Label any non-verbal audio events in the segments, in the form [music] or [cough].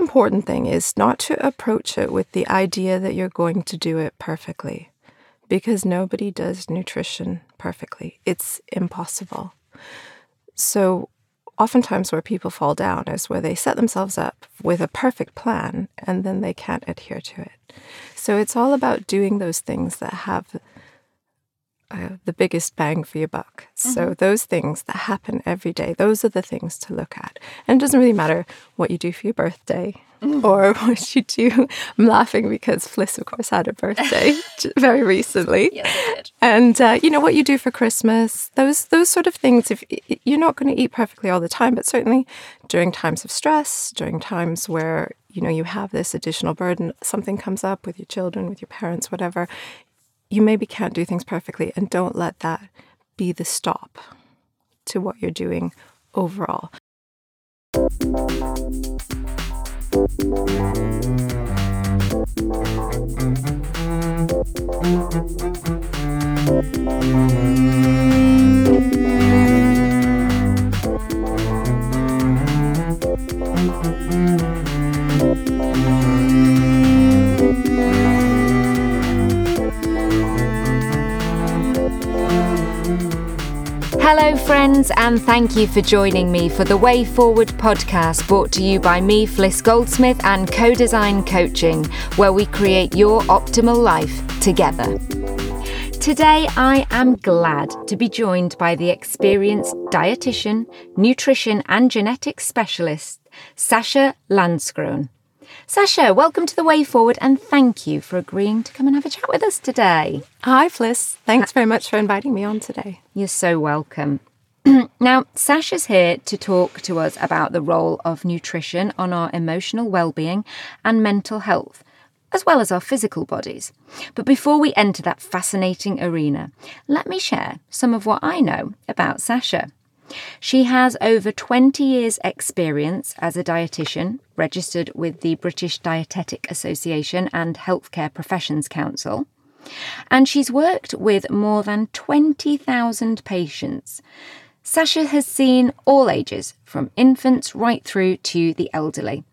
important thing is not to approach it with the idea that you're going to do it perfectly because nobody does nutrition perfectly. It's impossible. So, oftentimes where people fall down is where they set themselves up with a perfect plan and then they can't adhere to it. So, it's all about doing those things that have uh, the biggest bang for your buck. Mm-hmm. So, those things that happen every day, those are the things to look at. And it doesn't really matter what you do for your birthday mm. or [laughs] what you do. I'm laughing because Fliss, of course, had a birthday [laughs] very recently. Yes, did. And, uh, you know, what you do for Christmas, those, those sort of things. If You're not going to eat perfectly all the time, but certainly during times of stress, during times where you know you have this additional burden something comes up with your children with your parents whatever you maybe can't do things perfectly, and don't let that be the stop to what you're doing overall. Hello, friends, and thank you for joining me for the Way Forward podcast brought to you by me, Fliss Goldsmith, and Co Design Coaching, where we create your optimal life together. Today, I am glad to be joined by the experienced dietitian, nutrition, and genetics specialist, Sascha Landskron. Sascha, welcome to the Way Forward and thank you for agreeing to come and have a chat with us today. Hi, Fliss. Thanks very much for inviting me on today. You're so welcome. [clears throat] now, Sascha's here to talk to us about the role of nutrition on our emotional well-being and mental health, as well as our physical bodies. But before we enter that fascinating arena, let me share some of what I know about Sascha. She has over 20 years' experience as a dietitian, registered with the British Dietetic Association and Healthcare Professions Council. And she's worked with more than 20,000 patients. Sascha has seen all ages, from infants right through to the elderly.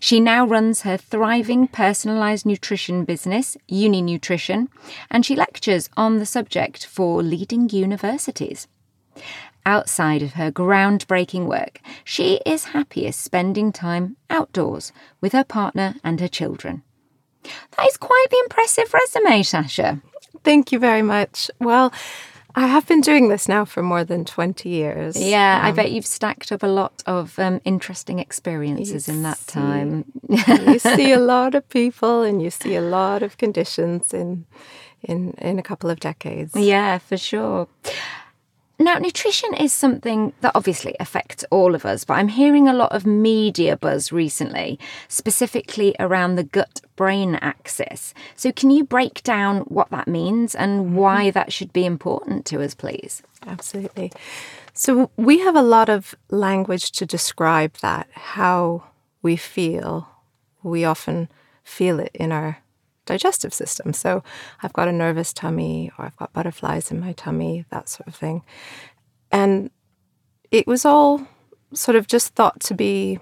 She now runs her thriving personalised nutrition business, Uni Nutrition, and she lectures on the subject for leading universities. Outside of her groundbreaking work, she is happiest spending time outdoors with her partner and her children. That is quite the impressive resume, Sascha. Thank you very much. Well, I have been doing this now for more than 20 years. Yeah, um, I bet you've stacked up a lot of um, interesting experiences in that see, time. you [laughs] see a lot of people and you see a lot of conditions in in in a couple of decades. Yeah, for sure. Now, nutrition is something that obviously affects all of us, but I'm hearing a lot of media buzz recently, specifically around the gut brain axis. So, can you break down what that means and mm-hmm. why that should be important to us, please? Absolutely. So, we have a lot of language to describe that, how we feel. We often feel it in our digestive system. So I've got a nervous tummy or I've got butterflies in my tummy, that sort of thing. And it was all sort of just thought to be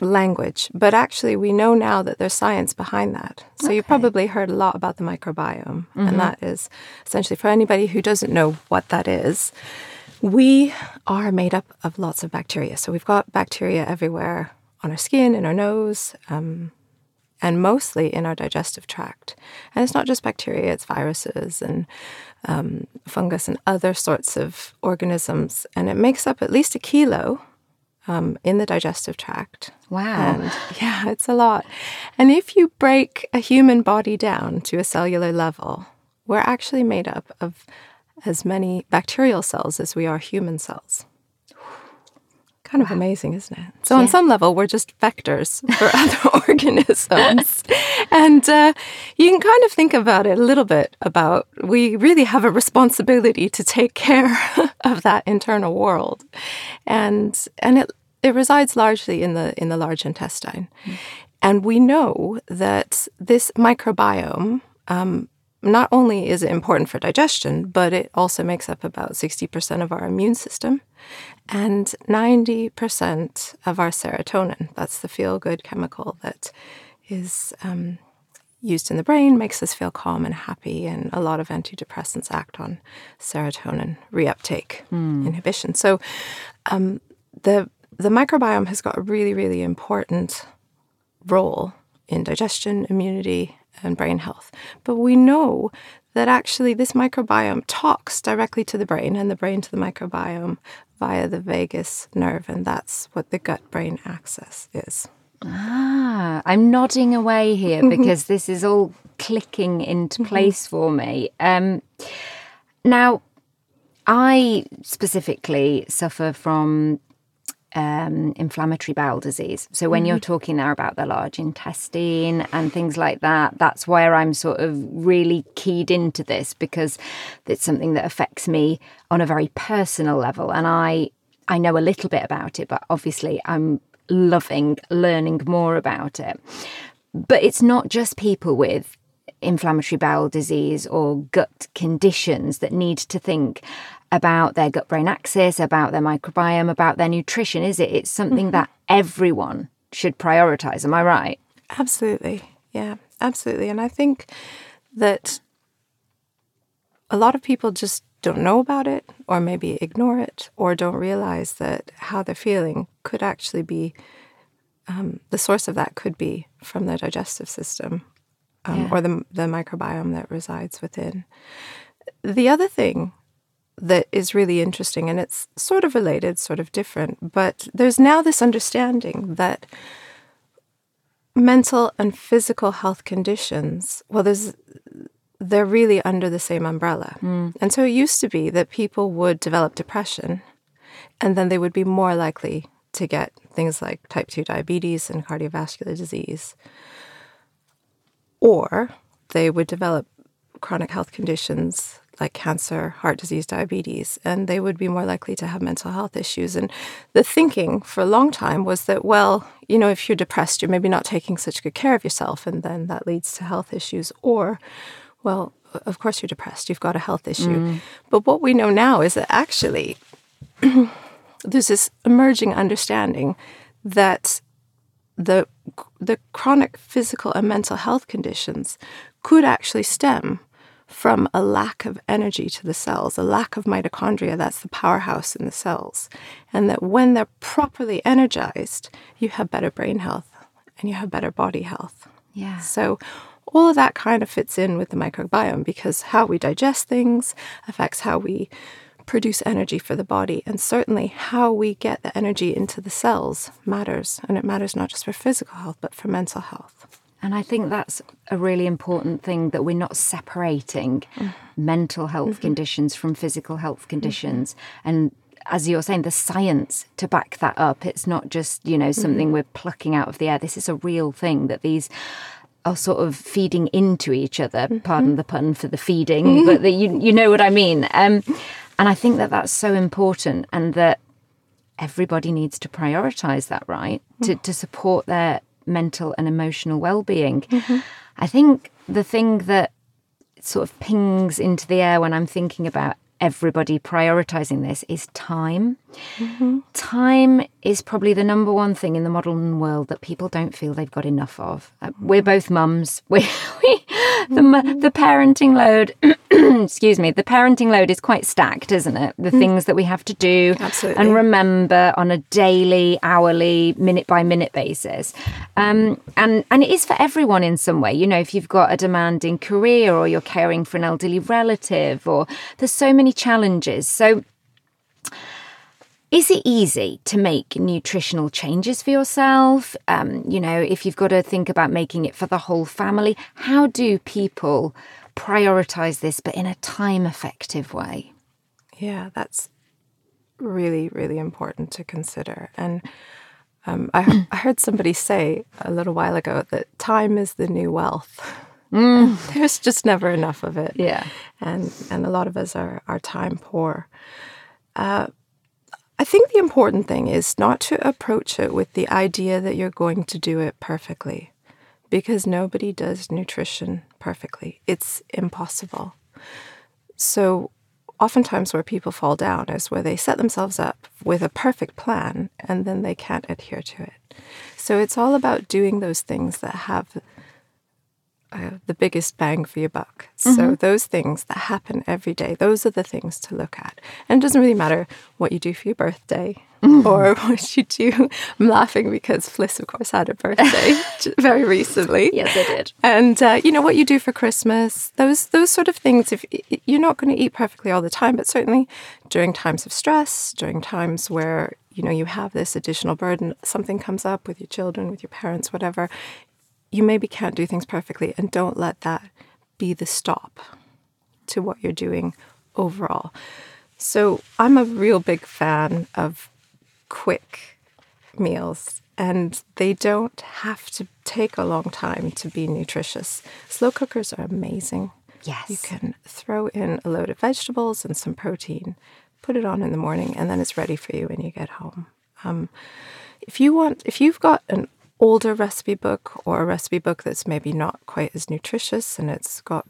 language, but actually we know now that there's science behind that. So okay. you probably heard a lot about the microbiome, mm-hmm. and that is essentially for anybody who doesn't know what that is. We are made up of lots of bacteria. So we've got bacteria everywhere on our skin, in our nose, um, and mostly in our digestive tract. And it's not just bacteria, it's viruses and um, fungus and other sorts of organisms. And it makes up at least a kilo um, in the digestive tract. Wow. And yeah, it's a lot. And if you break a human body down to a cellular level, we're actually made up of as many bacterial cells as we are human cells. Kind of amazing, isn't it? So, yeah. on some level, we're just vectors for [laughs] other [laughs] organisms. and uh, you can kind of think about it a little bit about we really have a responsibility to take care [laughs] of that internal world. And, and it, it resides largely in the, in the large intestine. Mm. And we know that this microbiome um, not only is it important for digestion, but it also makes up about 60% of our immune system and 90% of our serotonin. That's the feel good chemical that is um, used in the brain, makes us feel calm and happy. And a lot of antidepressants act on serotonin reuptake mm. inhibition. So um, the, the microbiome has got a really, really important role in digestion, immunity, and brain health. But we know that actually this microbiome talks directly to the brain and the brain to the microbiome via the vagus nerve, and that's what the gut brain axis is. Ah, I'm nodding away here [laughs] because this is all clicking into mm-hmm. place for me. Um, now, I specifically suffer from um, inflammatory bowel disease. So when mm-hmm. you're talking now about the large intestine and things like that, that's where I'm sort of really keyed into this because it's something that affects me on a very personal level, and I I know a little bit about it, but obviously I'm loving learning more about it. But it's not just people with inflammatory bowel disease or gut conditions that need to think about their gut brain axis, about their microbiome, about their nutrition, is it? It's something mm-hmm. that everyone should prioritize. Am I right? Absolutely. Yeah, absolutely. And I think that a lot of people just don't know about it or maybe ignore it or don't realize that how they're feeling could actually be um, the source of that could be from their digestive system um, yeah. or the, the microbiome that resides within. The other thing that is really interesting, and it's sort of related, sort of different, but there's now this understanding that mental and physical health conditions, well, there's they're really under the same umbrella. Mm. And so it used to be that people would develop depression and then they would be more likely to get things like type 2 diabetes and cardiovascular disease. Or they would develop chronic health conditions like cancer, heart disease, diabetes, and they would be more likely to have mental health issues. And the thinking for a long time was that, well, you know, if you're depressed, you're maybe not taking such good care of yourself, and then that leads to health issues. Or, well, of course you're depressed, you've got a health issue. Mm. But what we know now is that actually [clears throat] there's this emerging understanding that the the chronic physical and mental health conditions could actually stem from a lack of energy to the cells, a lack of mitochondria, that's the powerhouse in the cells. And that when they're properly energized, you have better brain health and you have better body health. Yeah. So all of that kind of fits in with the microbiome because how we digest things affects how we produce energy for the body. And certainly how we get the energy into the cells matters. And it matters not just for physical health, but for mental health. And I think that's a really important thing that we're not separating mm. mental health mm-hmm. conditions from physical health conditions. Mm-hmm. And as you're saying, the science to back that up. It's not just, you know, something mm-hmm. we're plucking out of the air. This is a real thing that these are sort of feeding into each other. Mm-hmm. Pardon the pun for the feeding, mm-hmm. [laughs] but the, you, you know what I mean. Um, and I think that that's so important and that everybody needs to prioritize that, right? To, mm. to support their mental and emotional well-being. Mm-hmm. I think the thing that sort of pings into the air when I'm thinking about everybody prioritizing this is time. Mm-hmm. Time is probably the number one thing in the modern world that people don't feel they've got enough of. Uh, we're both mums. [laughs] We, we the, mm-hmm. the parenting load, [clears throat] excuse me, the parenting load is quite stacked, isn't it? The mm. things that we have to do Absolutely. and remember on a daily, hourly, minute by minute basis. Um, and, and it is for everyone in some way. You know, if you've got a demanding career or you're caring for an elderly relative or there's so many challenges. So, is it easy to make nutritional changes for yourself? Um, you know, if you've got to think about making it for the whole family, how do people prioritize this but in a time effective way? Yeah, that's really, really important to consider. And um, I, I, heard somebody say a little while ago that time is the new wealth. Mm. [laughs] There's just never enough of it. Yeah. And, and a lot of us are, are time poor. Uh, I think the important thing is not to approach it with the idea that you're going to do it perfectly because nobody does nutrition perfectly. It's impossible. So, oftentimes, where people fall down is where they set themselves up with a perfect plan and then they can't adhere to it. So, it's all about doing those things that have uh, the biggest bang for your buck. So Mm-hmm. those things that happen every day, those are the things to look at. And it doesn't really matter what you do for your birthday Mm-hmm. or [laughs] what you do. I'm laughing because Fliss, of course, had a birthday [laughs] very recently. Yes, I did. And uh, you know what you do for Christmas, those those sort of things. If you're not going to eat perfectly all the time, but certainly during times of stress, during times where you know you have this additional burden, something comes up with your children, with your parents, whatever. You maybe can't do things perfectly, and don't let that be the stop to what you're doing overall. So I'm a real big fan of quick meals and they don't have to take a long time to be nutritious. Slow cookers are amazing. Yes. You can throw in a load of vegetables and some protein, put it on in the morning, and then it's ready for you when you get home. Um, if you want, if you've got an older recipe book or a recipe book that's maybe not quite as nutritious and it's got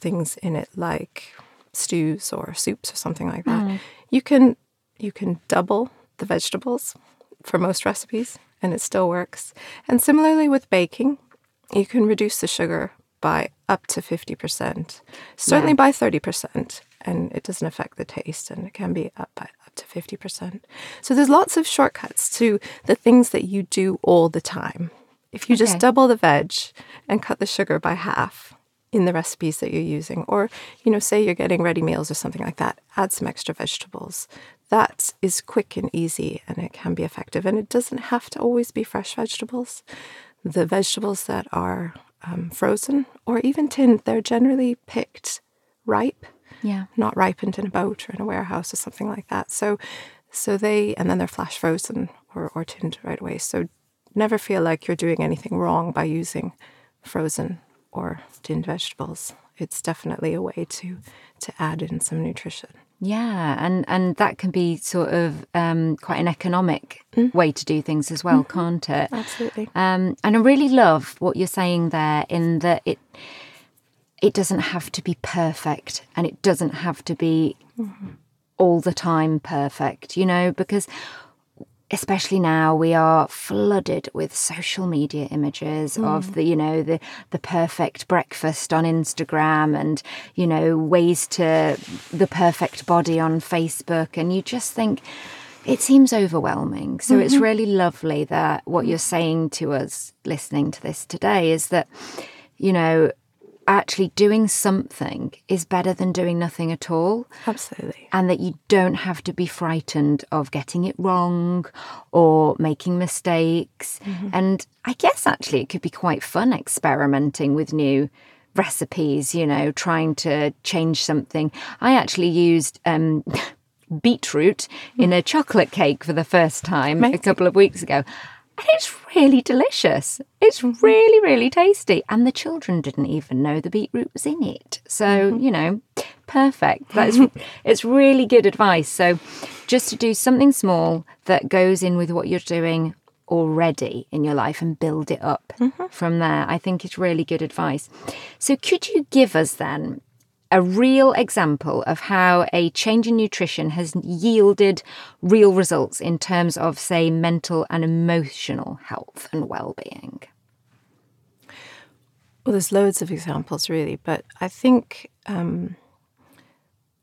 things in it like stews or soups or something like that, mm. you can you can double the vegetables for most recipes and it still works. And similarly with baking, you can reduce the sugar by up to 50%, certainly by 30%, and it doesn't affect the taste and it can be up by up to 50%. So there's lots of shortcuts to the things that you do all the time. If you just double the veg and cut the sugar by half in the recipes that you're using, or you know, say you're getting ready meals or something like that, add some extra vegetables. That is quick and easy and it can be effective. And it doesn't have to always be fresh vegetables. The vegetables that are um, frozen or even tinned, they're generally picked ripe Yeah. not ripened in a boat or in a warehouse or something like that. So, so they and then they're flash frozen or, or tinned right away. So, never feel like you're doing anything wrong by using frozen or tinned vegetables. It's definitely a way to to add in some nutrition. Yeah, and and that can be sort of um, quite an economic way to do things as well, can't it? Absolutely. Um, and I really love what you're saying there in that it it doesn't have to be perfect and it doesn't have to be all the time perfect, you know, because especially now we are flooded with social media images of mm. the you know the the perfect breakfast on Instagram and you know ways to the perfect body on Facebook. And you just think it seems overwhelming. So it's mm-hmm. really lovely that what you're saying to us listening to this today is that you know actually doing something is better than doing nothing at all Absolutely. and that you don't have to be frightened of getting it wrong or making mistakes. And I guess actually it could be quite fun experimenting with new recipes, you know, trying to change something. I actually used um, [laughs] beetroot in a chocolate cake for the first time a couple of weeks ago. And it's really delicious. It's really, really tasty. And the children didn't even know the beetroot was in it. So, mm-hmm. you know, perfect. That's [laughs] it's really good advice. So just to do something small that goes in with what you're doing already in your life and build it up mm-hmm. from there. I think it's really good advice. So could you give us then a real example of how a change in nutrition has yielded real results in terms of, say, mental and emotional health and well-being. Well, there's loads of examples, really, but I think um,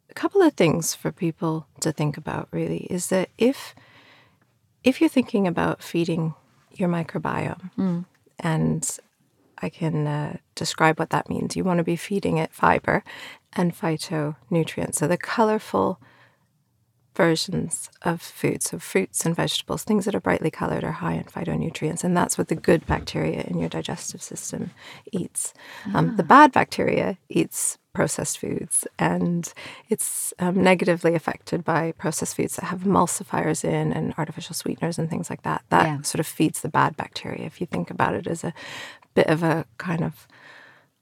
a couple of things for people to think about, really, is that if if you're thinking about feeding your microbiome, and I can uh, describe what that means, you want to be feeding it fiber and phytonutrients, so the colorful versions of food. So, fruits and vegetables, things that are brightly colored are high in phytonutrients, and that's what the good bacteria in your digestive system eats. Um, the bad bacteria eats processed foods, and it's um, negatively affected by processed foods that have emulsifiers in and artificial sweeteners and things like that. That Yeah. sort of feeds the bad bacteria. If you think about it as a bit of a kind of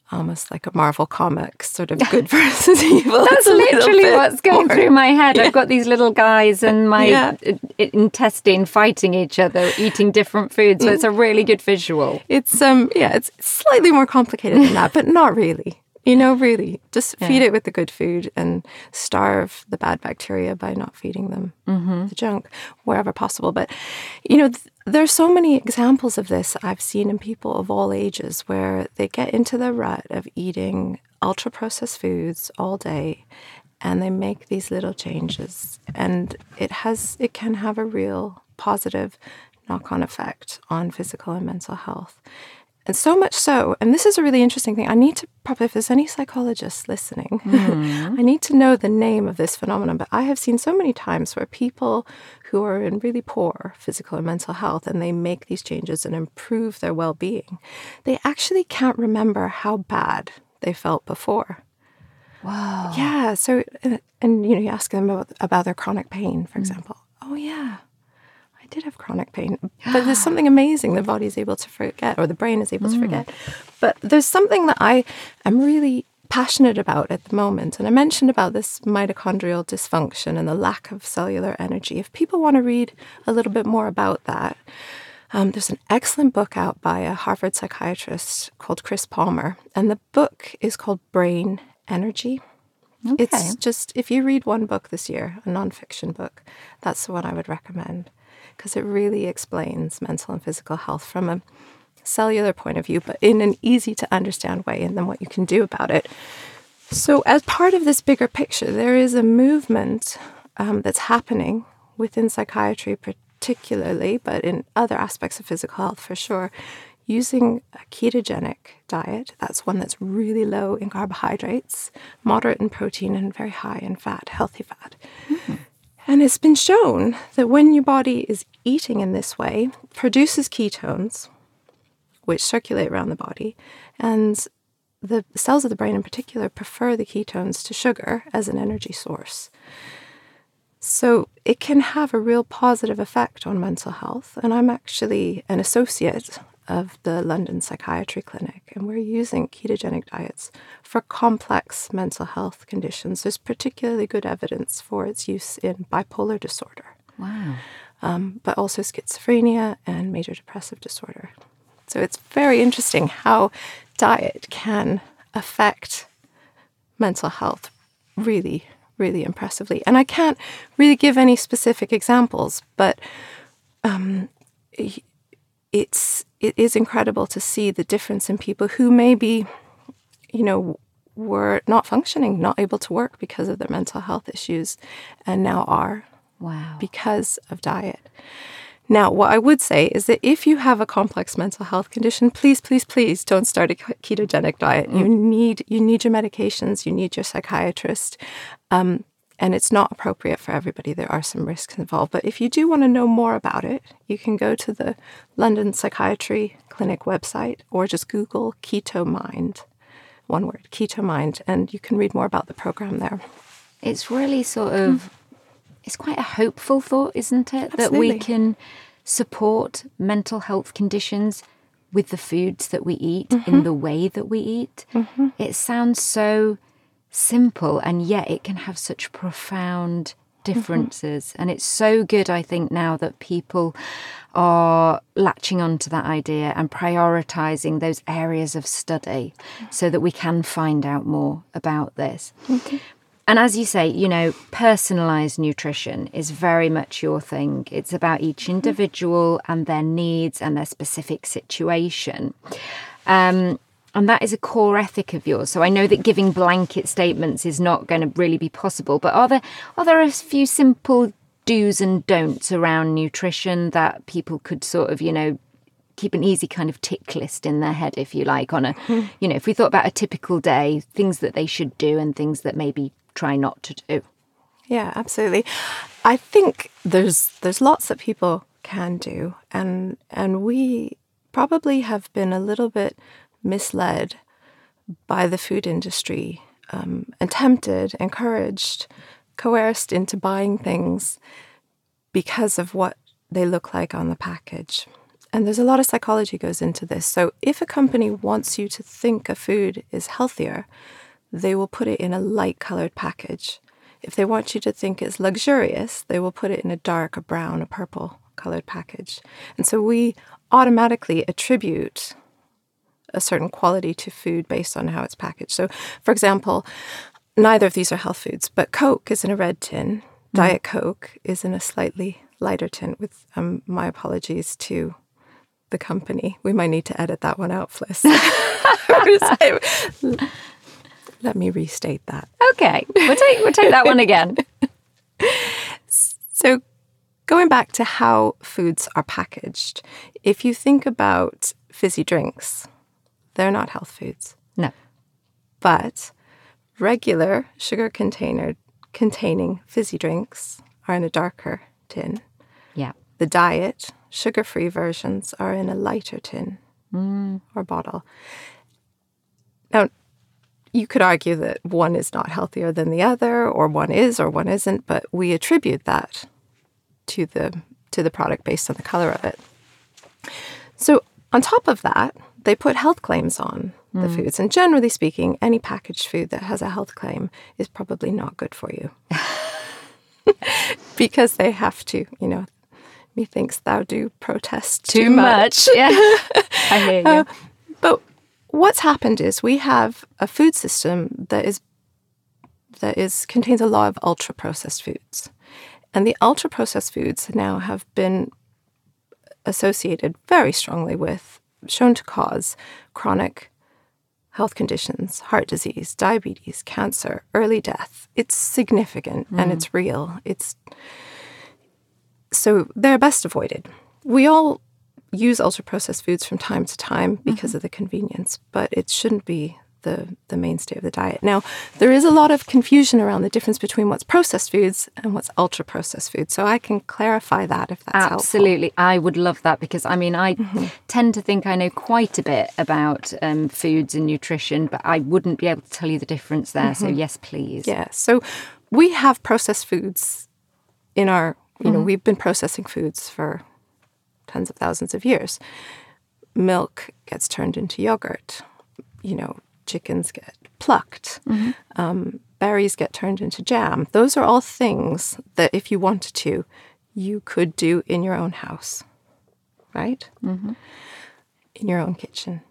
almost like a Marvel comic, sort of good [laughs] versus evil. That's It's a little literally what's going more- through my head. I've got these little guys and my Yeah. i- i- intestine fighting each other, eating different foods. So it's a really good visual. It's um yeah, it's slightly more complicated than that, but not really. You know, really, just feed it with the good food and starve the bad bacteria by not feeding them mm-hmm. the junk wherever possible. But you know, th- there's so many examples of this I've seen in people of all ages where they get into the rut of eating ultra processed foods all day and they make these little changes. And it has it can have a real positive knock-on effect on physical and mental health and so much so and this is a really interesting thing i need to probably if there's any psychologists listening mm-hmm. [laughs] i need to know the name of this phenomenon but i have seen so many times where people who are in really poor physical and mental health and they make these changes and improve their well-being they actually can't remember how bad they felt before Wow. yeah. So, and, and you know, you ask them about, about their chronic pain, for mm. example. Oh, yeah, I did have chronic pain. But [gasps] there's something amazing the body is able to forget, or the brain is able to forget. But there's something that I am really passionate about at the moment. And I mentioned about this mitochondrial dysfunction and the lack of cellular energy. If people want to read a little bit more about that, um, there's an excellent book out by a Harvard psychiatrist called Chris Palmer, and the book is called Brain Energy. It's just, if you read one book this year, a nonfiction book, that's the one I would recommend because it really explains mental and physical health from a cellular point of view, but in an easy to understand way, and then what you can do about it. So, as part of this bigger picture, there is a movement um, that's happening within psychiatry, particularly, but in other aspects of physical health for sure, using a ketogenic diet. That's one that's really low in carbohydrates, moderate in protein, and very high in fat, healthy fat. And it's been shown that when your body is eating in this way, produces ketones, which circulate around the body, and the cells of the brain in particular prefer the ketones to sugar as an energy source. So it can have a real positive effect on mental health. And I'm actually an associate of the London Psychiatry Clinic, and we're using ketogenic diets for complex mental health conditions. There's particularly good evidence for its use in bipolar disorder, Wow. um, but also schizophrenia and major depressive disorder. So it's very interesting how diet can affect mental health really, really impressively. And I can't really give any specific examples, but um, it's it is incredible to see the difference in people who maybe, you know, were not functioning, not able to work because of their mental health issues, and now are Wow. because of diet. Now, what I would say is that if you have a complex mental health condition, please, please, please don't start a ketogenic diet. You need you need your medications. You need your psychiatrist, um, and it's not appropriate for everybody. There are some risks involved. But if you do want to know more about it, you can go to the London Psychiatry Clinic website or just Google Keto Mind, one word, Keto Mind, and you can read more about the program there. It's really sort of hmm. it's quite a hopeful thought, isn't it? That we can support mental health conditions with the foods that we eat in mm-hmm. the way that we eat. Mm-hmm. It sounds so simple and yet it can have such profound differences and it's so good I think now that people are latching onto that idea and prioritizing those areas of study so that we can find out more about this. And as you say, you know, personalized nutrition is very much your thing. It's about each individual and their needs and their specific situation. Um, and that is a core ethic of yours. So I know that giving blanket statements is not going to really be possible, but are there are there a few simple do's and don'ts around nutrition that people could sort of, you know, keep an easy kind of tick list in their head, if you like, on a, [laughs] you know, if we thought about a typical day, things that they should do and things that maybe try not to do. Yeah, absolutely. I think there's there's lots that people can do, and and we probably have been a little bit misled by the food industry um, and tempted, encouraged, coerced into buying things because of what they look like on the package. And there's a lot of psychology goes into this. So if a company wants you to think a food is healthier, they will put it in a light colored package. If they want you to think it's luxurious, they will put it in a dark, a brown, a purple colored package. And so we automatically attribute a certain quality to food based on how it's packaged. So, for example, neither of these are health foods, but Coke is in a red tin, Diet Coke is in a slightly lighter tin. With um, my apologies to the company, we might need to edit that one out, Fliss. [laughs] [laughs] Let me restate that. Okay, we'll take we'll take that one again. [laughs] So, going back to how foods are packaged, if you think about fizzy drinks, they're not health foods. No. But regular sugar container containing fizzy drinks are in a darker tin. Yeah. The diet, sugar free versions are in a lighter tin mm. or bottle. Now, you could argue that one is not healthier than the other, or one is, or one isn't, but we attribute that to the to the product based on the color of it. So on top of that, they put health claims on the hmm. foods. And generally speaking, any packaged food that has a health claim is probably not good for you. [laughs] because they have to, you know, methinks thou do protest too, much. Yeah. [laughs] I hear you. Uh, but what's happened is we have a food system that is that is contains a lot of ultra processed foods. And the ultra processed foods now have been associated very strongly with shown to cause chronic health conditions, heart disease, diabetes, cancer, early death. It's significant and it's mm. real. It's so they're best avoided. We all use ultra processed foods from time to time because mm-hmm. of the convenience, but it shouldn't be the, the mainstay of the diet. Now, there is a lot of confusion around the difference between what's processed foods and what's ultra processed foods. So I can clarify that if that's helpful. Absolutely. I would love that because I mean, I Mm-hmm. tend to think I know quite a bit about um, foods and nutrition, but I wouldn't be able to tell you the difference there. So, yes, please. Mm-hmm. Yeah. So we have processed foods in our, you know, we've been processing foods for tens of thousands of years. Milk gets turned into yogurt. You know, chickens get plucked. Um, berries get turned into jam. Those are all things that, if you wanted to, you could do in your own house, right? In your own kitchen.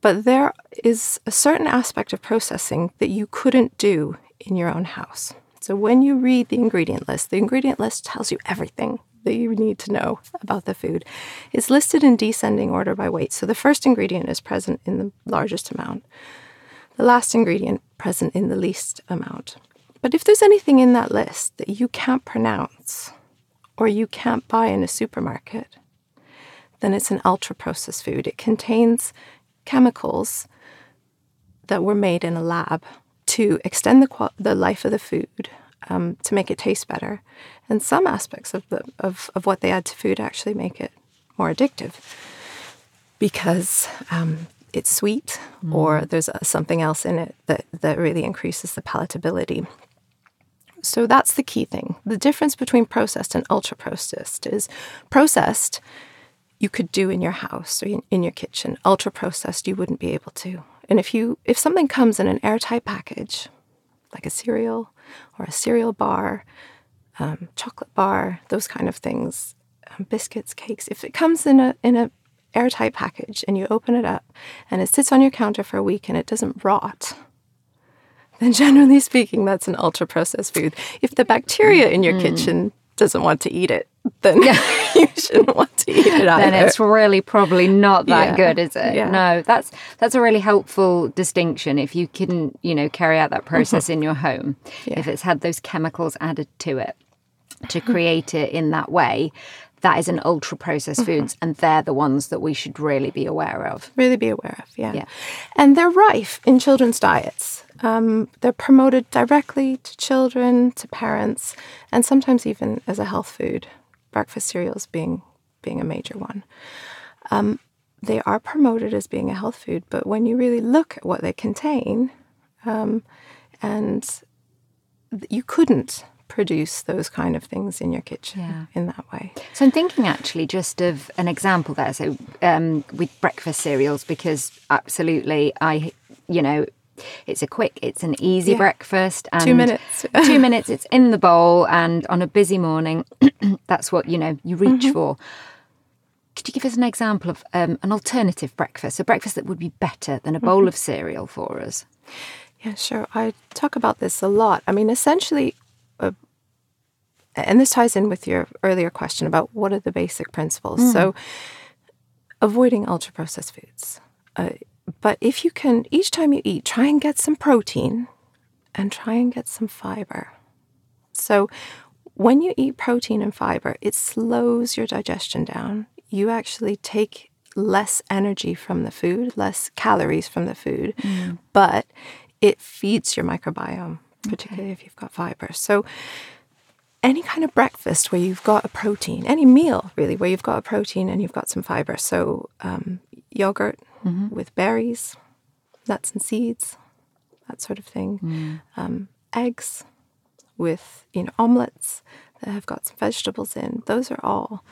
But there is a certain aspect of processing that you couldn't do in your own house. So when you read the ingredient list, the ingredient list tells you everything that you need to know about the food. It's listed in descending order by weight. So the first ingredient is present in the largest amount, the last ingredient present in the least amount. But if there's anything in that list that you can't pronounce or you can't buy in a supermarket, then it's an ultra processed food. It contains chemicals that were made in a lab to extend the, qual- the life of the food, um, to make it taste better. And some aspects of, the, of, of what they add to food actually make it more addictive because um, it's sweet or there's something else in it that, that really increases the palatability. So that's the key thing. The difference between processed and ultra processed is processed you could do in your house or in, in your kitchen. Ultra processed you wouldn't be able to. And if you if something comes in an airtight package, like a cereal or a cereal bar, um, chocolate bar, those kind of things, um, biscuits, cakes, if it comes in a in a airtight package and you open it up and it sits on your counter for a week and it doesn't rot, then generally speaking, that's an ultra processed food. If the bacteria in your kitchen doesn't want to eat it, then [laughs] you shouldn't want to eat it either. Then it's really probably not that Yeah. good, is it? Yeah. No, that's that's a really helpful distinction. If you can, you know, carry out that process Mm-hmm. in your home, if it's had those chemicals added to it to create it in that way, that is an ultra processed Mm-hmm. foods, and they're the ones that we should really be aware of. really be aware of. Yeah. Yeah. And they're rife in children's diets. Um, they're promoted directly to children, to parents, and sometimes even as a health food, breakfast cereals being being a major one. Um, they are promoted as being a health food, but when you really look at what they contain, um, and you couldn't produce those kind of things in your kitchen Yeah. in that way. So I'm thinking actually just of an example there. So um, with breakfast cereals, because absolutely, I, you know, it's a quick, it's an easy Yeah. breakfast. And Two minutes. [laughs] two minutes, it's in the bowl, and on a busy morning, [clears throat] that's what you know you reach Mm-hmm. for. Could you give us an example of um, an alternative breakfast, a breakfast that would be better than a Mm-hmm. bowl of cereal for us? Yeah, sure. I talk about this a lot. I mean, essentially, uh, and this ties in with your earlier question about what are the basic principles. So, avoiding ultra processed foods. Uh, but if you can, each time you eat, try and get some protein and try and get some fiber. So, when you eat protein and fiber, it slows your digestion down. You actually take less energy from the food, less calories from the food, but it feeds your microbiome, particularly if you've got fiber. So, any kind of breakfast where you've got a protein, any meal really where you've got a protein and you've got some fiber. So, um, yogurt with berries, nuts and seeds, that sort of thing. Um, eggs with you know omelets that have got some vegetables in. Those are all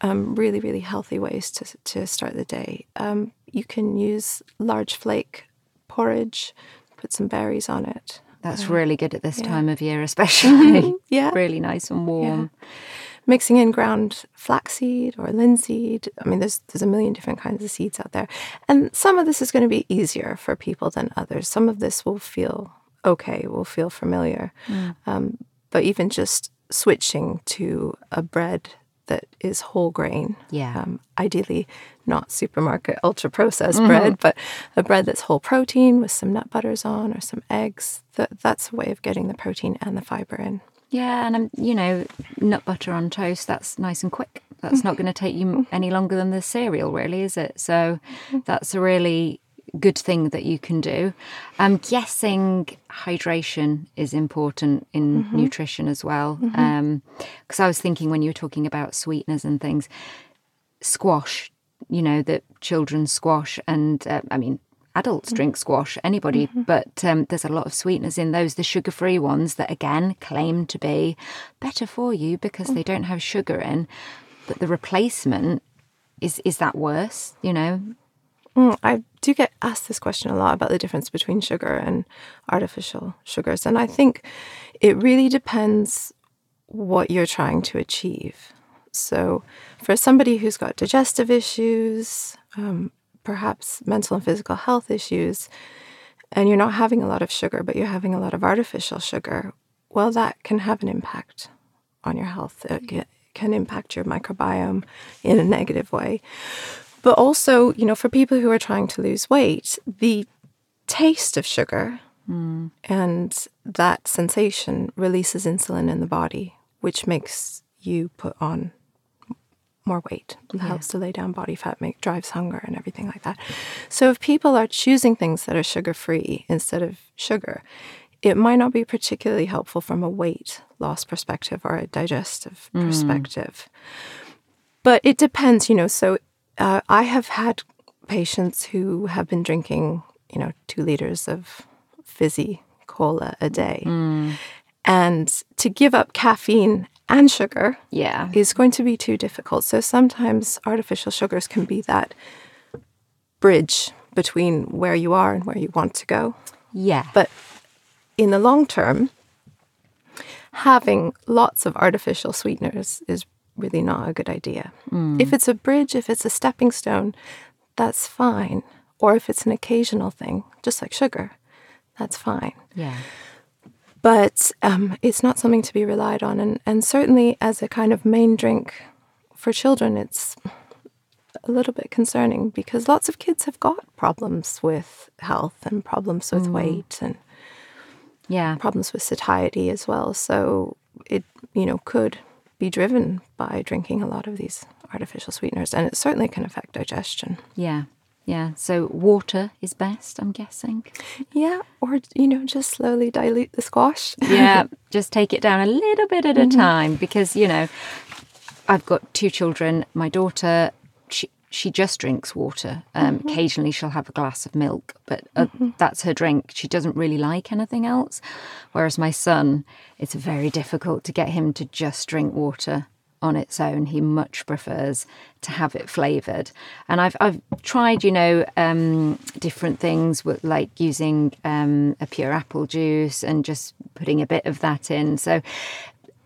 um, really really healthy ways to to start the day. Um, you can use large flake porridge, put some berries on it. That's really good at this time of year, [laughs] especially. [laughs] Yeah. really nice and warm. mixing in ground flaxseed or linseed. I mean, there's there's a million different kinds of seeds out there, and some of this is going to be easier for people than others. Some of this will feel okay, will feel familiar, um, but even just switching to a bread that is whole grain, Yeah. um, ideally not supermarket ultra processed bread, but a bread that's whole protein with some nut butters on or some eggs. That that's a way of getting the protein and the fiber in. Yeah, and um, you know, nut butter on toast, that's nice and quick. That's not going to take you any longer than the cereal, really, is it? So that's a really good thing that you can do. I'm guessing hydration is important in mm-hmm. nutrition as well. Mm-hmm. Um, because I was thinking when you were talking about sweeteners and things, squash, you know, that children squash, and uh, I mean, adults mm-hmm. drink squash, anybody, but um, there's a lot of sweeteners in those, the sugar free ones that again claim to be better for you because they don't have sugar in. But the replacement is is that worse, you know? Mm, I do get asked this question a lot about the difference between sugar and artificial sugars. And I think it really depends what you're trying to achieve. So, for somebody who's got digestive issues, um, perhaps mental and physical health issues, and you're not having a lot of sugar, but you're having a lot of artificial sugar, well, that can have an impact on your health. It can impact your microbiome in a negative way. But also, you know, for people who are trying to lose weight, the taste of sugar hmm. and that sensation releases insulin in the body, which makes you put on more weight. It helps to lay down body fat, make drives hunger and everything like that. So if people are choosing things that are sugar free instead of sugar, it might not be particularly helpful from a weight loss perspective or a digestive hmm. perspective. But it depends, you know. So uh, I have had patients who have been drinking, you know, two liters of fizzy cola a day. And to give up caffeine and sugar Yeah. is going to be too difficult. So sometimes artificial sugars can be that bridge between where you are and where you want to go. Yeah. But in the long term, having lots of artificial sweeteners is really not a good idea. If it's a bridge, if it's a stepping stone, that's fine. Or if it's an occasional thing, just like sugar, that's fine. yeah. But um, it's not something to be relied on. And, and certainly, as a kind of main drink for children, it's a little bit concerning because lots of kids have got problems with health and problems with weight and Yeah. problems with satiety as well. So it, you know, could be driven by drinking a lot of these artificial sweeteners, and it certainly can affect digestion. Yeah. Yeah. So water is best, I'm guessing. Yeah, or you know, just slowly dilute the squash. yeah, [laughs] just take it down a little bit at a mm-hmm. time because, you know, I've got two children. My daughter, she, just drinks water. Um, Occasionally, she'll have a glass of milk, but uh, that's her drink. She doesn't really like anything else. Whereas my son, it's very difficult to get him to just drink water on its own. He much prefers to have it flavored. And I've I've tried, you know, um, different things with like using um, a pure apple juice and just putting a bit of that in. So.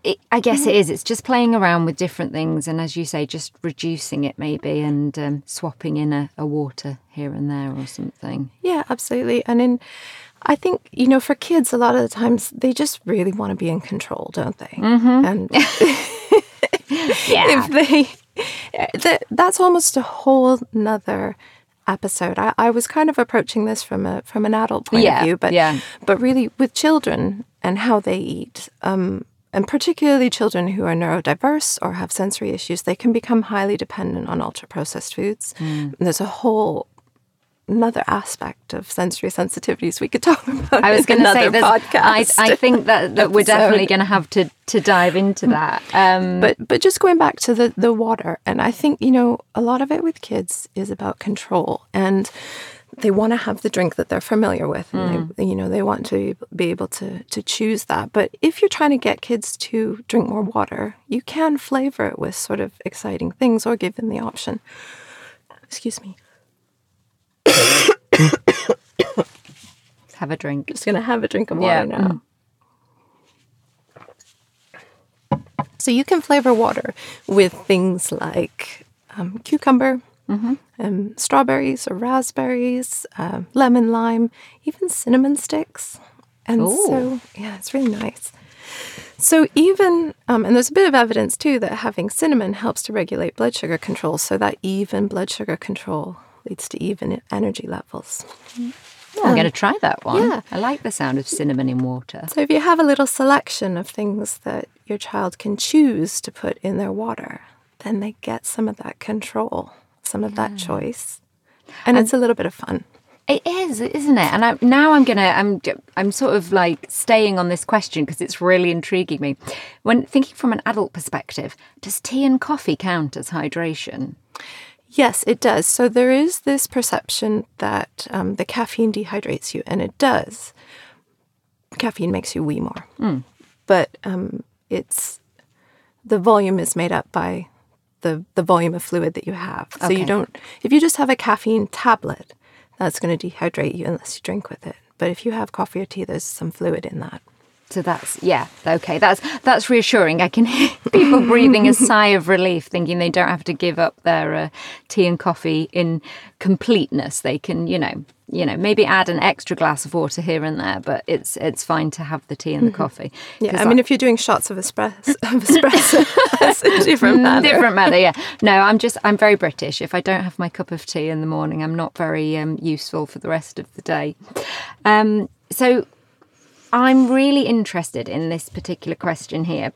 It, I guess it is. It's just playing around with different things, and as you say, just reducing it maybe, and um, swapping in a, a water here and there or something. Yeah, absolutely. And in, I think you know, for kids, a lot of the times they just really want to be in control, don't they? Mm-hmm. And [laughs] [laughs] Yeah, if they, that, that's almost a whole nother episode. I, I was kind of approaching this from a from an adult point Yeah, of view, but yeah. but really with children and how they eat. Um, and particularly children who are neurodiverse or have sensory issues, they can become highly dependent on ultra processed foods. And there's a whole another aspect of sensory sensitivities we could talk [laughs] about. I was going to say, podcast. I, I think that, that we're definitely going to have to to dive into that. Um, but but just going back to the the water and i think you know a lot of it with kids is about control and they want to have the drink that they're familiar with and they, mm. you know they want to be able to to choose that. But if you're trying to get kids to drink more water you can flavor it with sort of exciting things or give them the option. Excuse me. Have a drink. just gonna have a drink of water Yeah. now. Mm. So you can flavor water with things like um, cucumber, mm-hmm. Um, strawberries or raspberries, um, lemon, lime, even cinnamon sticks. And Ooh. so, yeah, it's really nice. So even, um, and there's a bit of evidence too that having cinnamon helps to regulate blood sugar control. So that even blood sugar control leads to even energy levels. I'm going to try that one. yeah. I like the sound of cinnamon in water. So if you have a little selection of things that your child can choose to put in their water, then they get some of that control, some of that choice. And it's a little bit of fun. It is, isn't it? And I, now I'm gonna, I'm, I'm sort of like staying on this question because it's really intriguing me. When thinking from an adult perspective, does tea and coffee count as hydration? Yes, it does. So there is this perception that um, the caffeine dehydrates you, and it does. Caffeine makes you wee more, but um, it's the volume is made up by the the volume of fluid that you have. So Okay. you don't. If you just have a caffeine tablet, that's going to dehydrate you unless you drink with it. But if you have coffee or tea, there's some fluid in that. So that's yeah, okay. That's that's reassuring. I can hear [laughs] people breathing a [laughs] sigh of relief, thinking they don't have to give up their uh, tea and coffee in completeness. They can, you know, you know, maybe add an extra glass of water here and there, but it's it's fine to have the tea and the coffee. Yeah, I mean, if you're doing shots of espresso, [laughs] of espresso that's a different matter. different matter yeah no i'm just i'm very british if i don't have my cup of tea in the morning i'm not very um, useful for the rest of the day um, so i'm really interested in this particular question here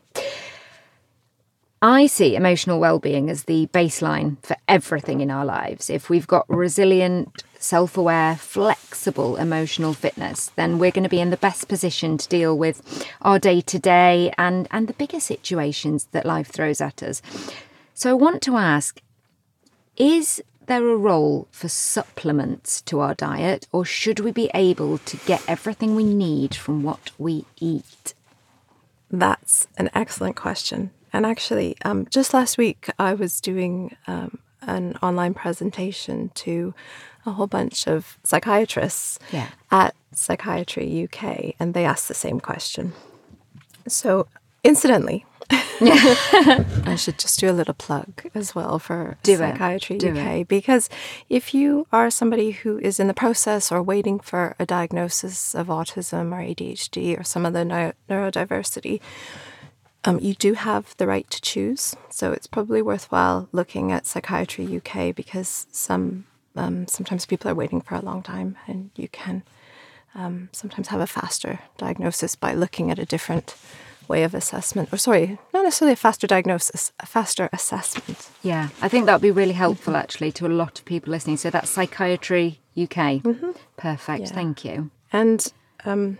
I see emotional well-being as the baseline for everything in our lives. If we've got resilient, self-aware, flexible emotional fitness, then we're going to be in the best position to deal with our day-to-day and and the bigger situations that life throws at us. So I want to ask is there a role for supplements to our diet or should we be able to get everything we need from what we eat? That's an excellent question. And actually, um, just last week, I was doing um, an online presentation to a whole bunch of psychiatrists Yeah. at Psychiatry UK, and they asked the same question. So, incidentally, [laughs] I should just do a little plug as well for Do it. Psychiatry Do UK because if you are somebody who is in the process or waiting for a diagnosis of autism or ADHD or some other neu- neurodiversity, um, you do have the right to choose. So it's probably worthwhile looking at Psychiatry UK because some um, sometimes people are waiting for a long time, and you can um, sometimes have a faster diagnosis by looking at a different way of assessment. Or sorry, not necessarily a faster diagnosis, a faster assessment. Yeah, I think that would be really helpful actually to a lot of people listening. So that's Psychiatry UK. Perfect. Yeah. Thank you. And um,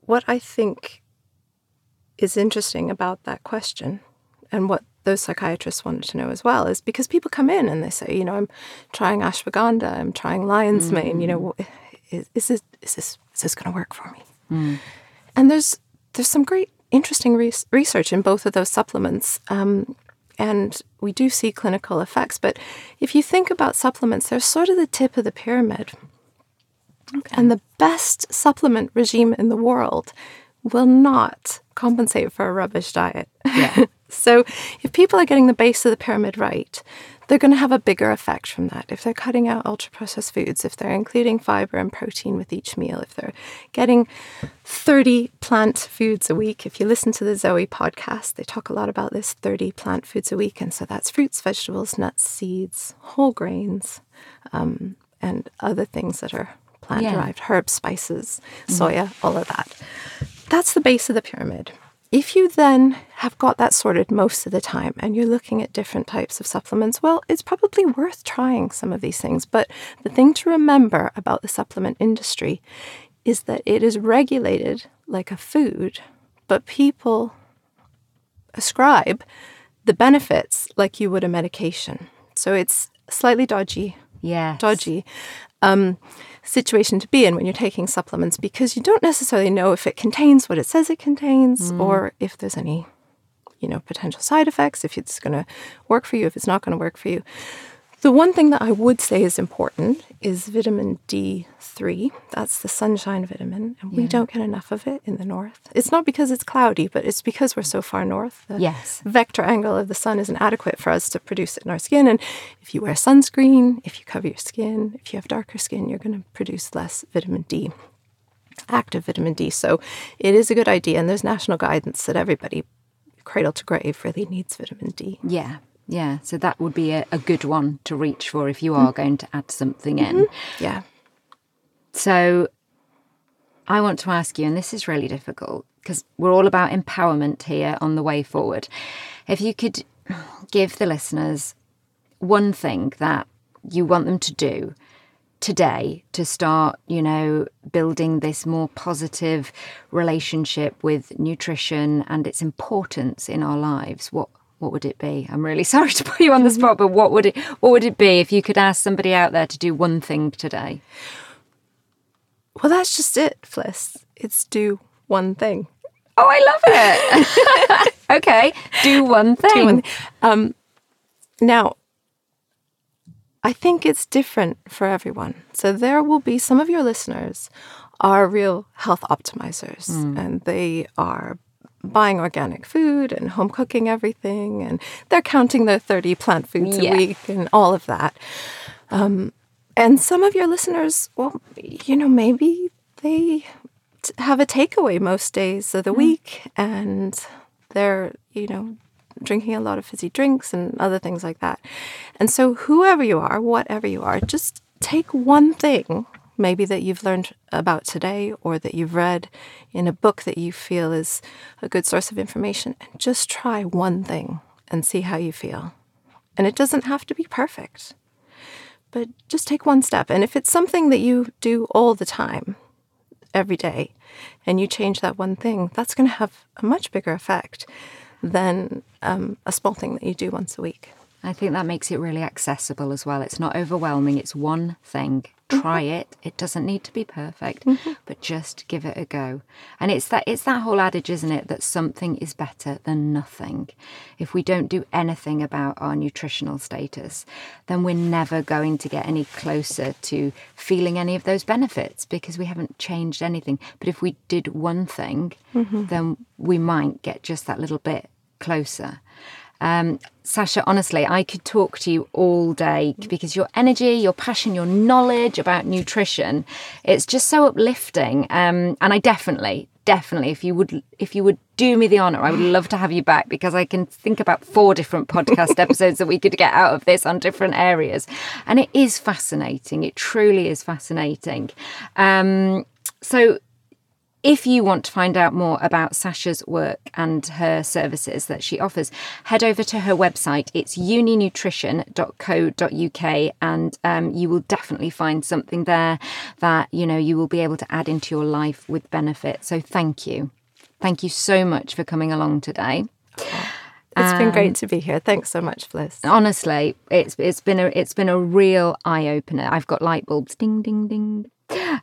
what I think is interesting about that question and what those psychiatrists wanted to know as well is because people come in and they say, you know, I'm trying ashwagandha, I'm trying lion's mane, you know, is, is this is this is this going to work for me? And there's there's some great interesting res- research in both of those supplements. Um, and we do see clinical effects. But if you think about supplements, they're sort of the tip of the pyramid. And the best supplement regime in the world will not compensate for a rubbish diet. Yeah. [laughs] so if people are getting the base of the pyramid right, they're going to have a bigger effect from that. If they're cutting out ultra processed foods, if they're including fiber and protein with each meal, if they're getting 30 plant foods a week. If you listen to the Zoe podcast, they talk a lot about this 30 plant foods a week. And so that's fruits, vegetables, nuts, seeds, whole grains, um, and other things that are plant derived herbs, spices, soya, all of that. That's the base of the pyramid. If you then have got that sorted most of the time and you're looking at different types of supplements, well, it's probably worth trying some of these things. But the thing to remember about the supplement industry is that it is regulated like a food, but people ascribe the benefits like you would a medication. So it's slightly dodgy Yeah. dodgy um, situation to be in when you're taking supplements because you don't necessarily know if it contains what it says it contains or if there's any, you know, potential side effects, if it's going to work for you, if it's not going to work for you. The one thing that I would say is important is vitamin D3. That's the sunshine vitamin, and we don't get enough of it in the north. It's not because it's cloudy, but it's because we're so far north. The Yes. vector angle of the sun isn't adequate for us to produce it in our skin. And if you wear sunscreen, if you cover your skin, if you have darker skin, you're going to produce less vitamin D, active vitamin D. So it is a good idea. And there's national guidance that everybody, cradle to grave, really needs vitamin D. Yeah. Yeah. So that would be a, a good one to reach for if you are mm-hmm. going to add something in. Mm-hmm. Yeah. So I want to ask you, and this is really difficult because we're all about empowerment here on the way forward. If you could give the listeners one thing that you want them to do today to start, you know, building this more positive relationship with nutrition and its importance in our lives, what what would it be? I'm really [laughs] sorry to put you on the spot, but what would it what would it be if you could ask somebody out there to do one thing today? Well, that's just it, Fliss. It's do one thing. Oh, I love it. [laughs] okay, do one thing. Do one. Um, now, I think it's different for everyone. So there will be some of your listeners are real health optimizers, and they are buying organic food and home cooking everything, and they're counting their 30 plant foods Yeah. a week and all of that. Um, and some of your listeners, well, you know, maybe they t- have a takeaway most days of the week and they're, you know, drinking a lot of fizzy drinks and other things like that. And so, whoever you are, whatever you are, just take one thing maybe that you've learned about today or that you've read in a book that you feel is a good source of information and just try one thing and see how you feel. And it doesn't have to be perfect but just take one step. And if it's something that you do all the time, every day, and you change that one thing, that's going to have a much bigger effect than um, a small thing that you do once a week. I think that makes it really accessible as well. It's not overwhelming. It's one thing. Mm-hmm. Try it. It doesn't need to be perfect, mm-hmm. but just give it a go. And it's that it's that whole adage, isn't it, that something is better than nothing. If we don't do anything about our nutritional status, then we're never going to get any closer to feeling any of those benefits because we haven't changed anything. But if we did one thing, mm-hmm. then we might get just that little bit closer. Um, Sascha, honestly, I could talk to you all day because your energy, your passion, your knowledge about nutrition, it's just so uplifting. Um, and I definitely, definitely, if you would, if you would do me the honor, I would love to have you back because I can think about four different podcast [laughs] episodes that we could get out of this on different areas. And it is fascinating. It truly is fascinating. Um, so if you want to find out more about Sascha's work and her services that she offers, head over to her website. It's uninutrition.co.uk, and um, you will definitely find something there that you know you will be able to add into your life with benefit. So thank you, thank you so much for coming along today. It's um, been great to be here. Thanks so much, Fliss. Honestly, it's it's been a it's been a real eye opener. I've got light bulbs ding ding ding.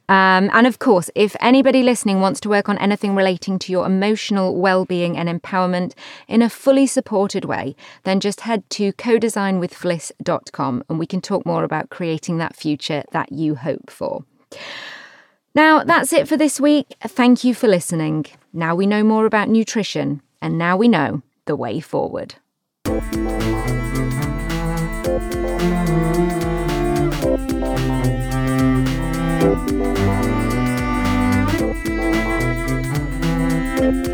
Um, and of course, if anybody listening wants to work on anything relating to your emotional well-being and empowerment in a fully supported way, then just head to codesignwithfliss.com and we can talk more about creating that future that you hope for. Now, that's it for this week. Thank you for listening. Now we know more about nutrition, and now we know the way forward. Thank